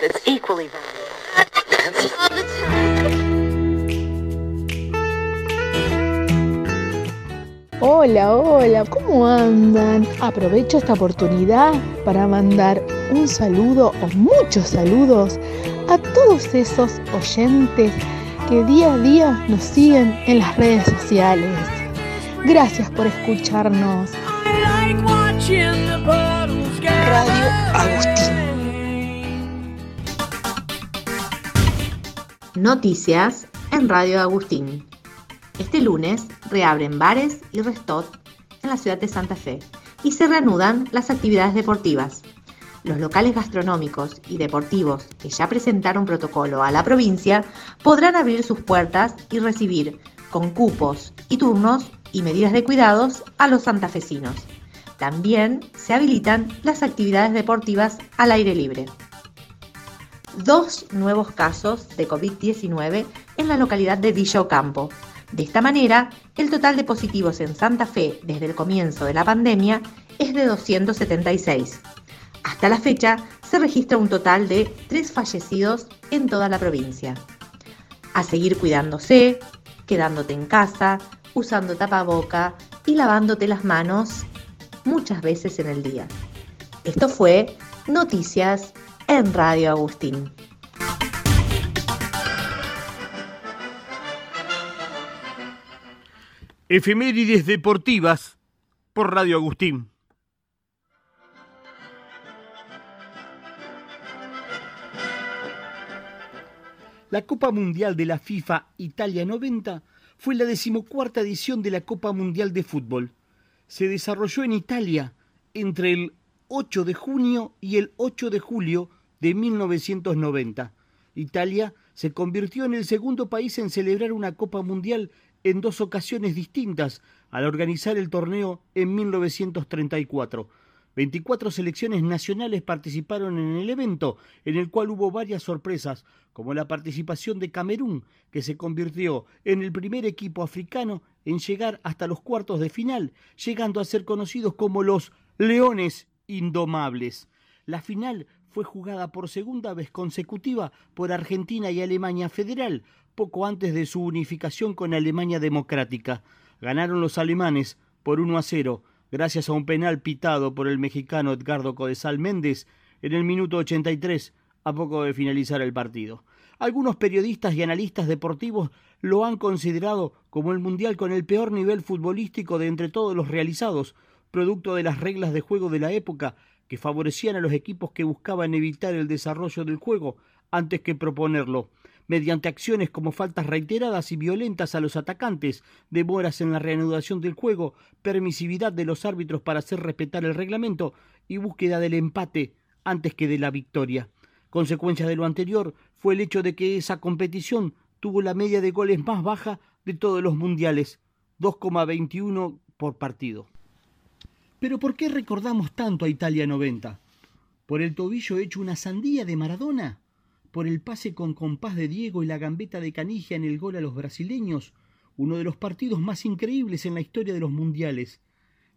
that's equally Hola, hola, ¿cómo andan? Aprovecho esta oportunidad para mandar un saludo o muchos saludos a todos esos oyentes que día a día nos siguen en las redes sociales. Gracias por escucharnos. Radio Agustín. Noticias en Radio Agustín. Este lunes reabren bares y restot en la ciudad de Santa Fe y se reanudan las actividades deportivas. Los locales gastronómicos y deportivos que ya presentaron protocolo a la provincia podrán abrir sus puertas y recibir con cupos y turnos y medidas de cuidados a los santafesinos. También se habilitan las actividades deportivas al aire libre. Dos nuevos casos de COVID-19 en la localidad de Villa Ocampo. De esta manera, el total de positivos en Santa Fe desde el comienzo de la pandemia es de 276. Hasta la fecha, se registra un total de tres fallecidos en toda la provincia. A seguir cuidándose, quedándote en casa, usando tapaboca y lavándote las manos muchas veces en el día. Esto fue Noticias en Radio Agustín. Efemérides deportivas por Radio Agustín. La Copa Mundial de la FIFA Italia 90 fue la decimocuarta edición de la Copa Mundial de Fútbol. Se desarrolló en Italia entre el 8 de junio y el 8 de julio de 1990. Italia se convirtió en el segundo país en celebrar una Copa Mundial en dos ocasiones distintas al organizar el torneo en 1934. 24 selecciones nacionales participaron en el evento, en el cual hubo varias sorpresas, como la participación de Camerún, que se convirtió en el primer equipo africano en llegar hasta los cuartos de final, llegando a ser conocidos como los Leones Indomables. La final fue jugada por segunda vez consecutiva por Argentina y Alemania Federal, poco antes de su unificación con Alemania Democrática. Ganaron los alemanes por 1 a 0, gracias a un penal pitado por el mexicano Edgardo Codesal Méndez en el minuto 83, a poco de finalizar el partido. Algunos periodistas y analistas deportivos lo han considerado como el mundial con el peor nivel futbolístico de entre todos los realizados, producto de las reglas de juego de la época que favorecían a los equipos que buscaban evitar el desarrollo del juego antes que proponerlo mediante acciones como faltas reiteradas y violentas a los atacantes, demoras en la reanudación del juego, permisividad de los árbitros para hacer respetar el reglamento y búsqueda del empate antes que de la victoria. Consecuencia de lo anterior fue el hecho de que esa competición tuvo la media de goles más baja de todos los mundiales, 2,21 por partido. Pero ¿por qué recordamos tanto a Italia 90? ¿Por el tobillo hecho una sandía de Maradona? por el pase con compás de Diego y la gambeta de Canigia en el gol a los brasileños, uno de los partidos más increíbles en la historia de los mundiales.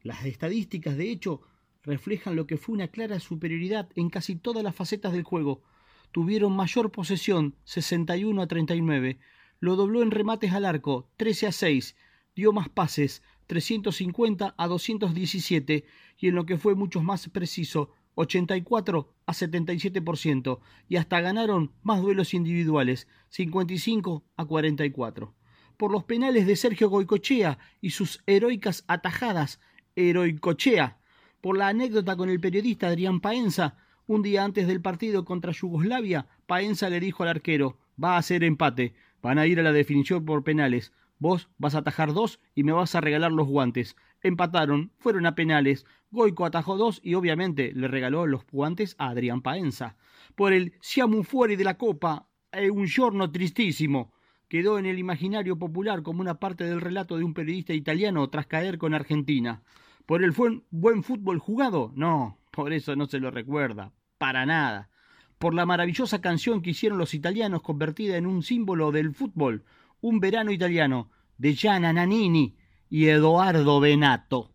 Las estadísticas, de hecho, reflejan lo que fue una clara superioridad en casi todas las facetas del juego. Tuvieron mayor posesión, 61 a 39, lo dobló en remates al arco, 13 a 6, dio más pases, 350 a 217, y en lo que fue mucho más preciso, 84 a 77% y hasta ganaron más duelos individuales, 55 a 44. Por los penales de Sergio Goicochea y sus heroicas atajadas, heroicochea. Por la anécdota con el periodista Adrián Paenza, un día antes del partido contra Yugoslavia, Paenza le dijo al arquero, va a ser empate, van a ir a la definición por penales, vos vas a atajar dos y me vas a regalar los guantes. Empataron, fueron a penales, Goico atajó dos y obviamente le regaló los guantes a Adrián Paenza. Por el siamo fuori de la copa, è un giorno tristísimo. Quedó en el imaginario popular como una parte del relato de un periodista italiano tras caer con Argentina. ¿Por el buen fútbol jugado? No, por eso no se lo recuerda, para nada. Por la maravillosa canción que hicieron los italianos convertida en un símbolo del fútbol, Un verano italiano, de Gianna Nannini y Edoardo Benato.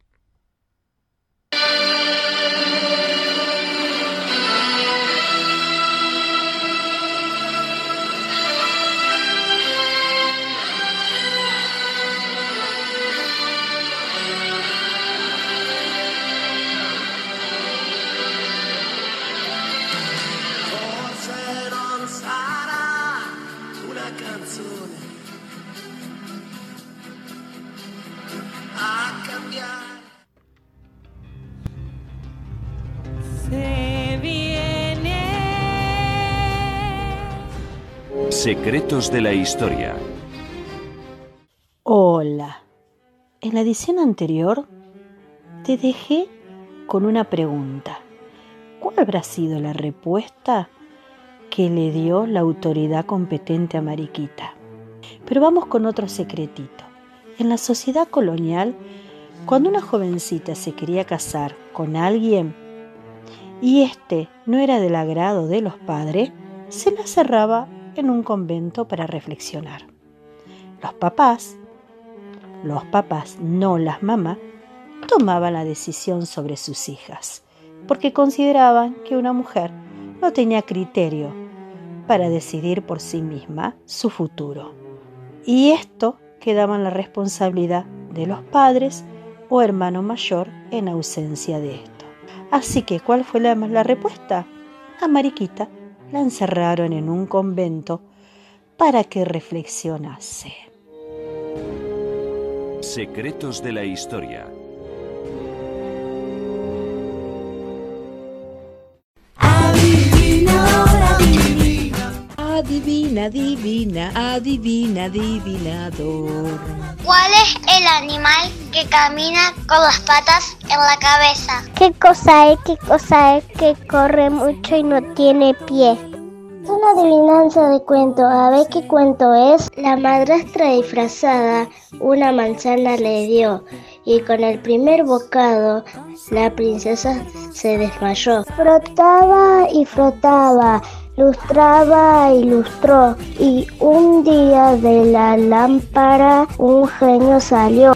se viene. Secretos de la historia. Hola. En la edición anterior te dejé con una pregunta. ¿Cuál habrá sido la respuesta que le dio la autoridad competente a Mariquita? Pero vamos con otro secretito. En la sociedad colonial, cuando una jovencita se quería casar con alguien, y éste no era del agrado de los padres, se la cerraba en un convento para reflexionar. Los papás, los papás, no las mamás, tomaban la decisión sobre sus hijas, porque consideraban que una mujer no tenía criterio para decidir por sí misma su futuro. Y esto quedaba en la responsabilidad de los padres o hermano mayor en ausencia de esto. Así que, ¿cuál fue la, la respuesta? A Mariquita la encerraron en un convento para que reflexionase. Secretos de la Historia. Adivina, adivina, adivina, adivinador. ¿Cuál es el animal que camina con las patas en la cabeza? ¿Qué cosa es? ¿Qué cosa es que corre mucho y no tiene pie? Es una adivinanza de cuento. A ver qué cuento es. La madrastra disfrazada una manzana le dio y con el primer bocado la princesa se desmayó. Frotaba y frotaba lustraba y lustró, y un día de la lámpara un genio salió.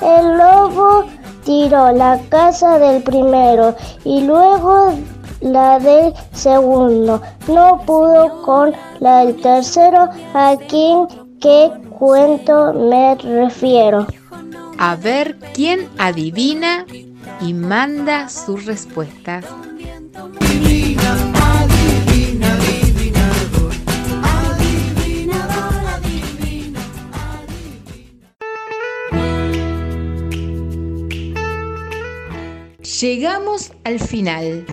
El lobo tiró la casa del primero y luego la del segundo. No pudo con la del tercero, a quien qué cuento me refiero. A ver quién adivina y manda sus respuestas. Llegamos al final.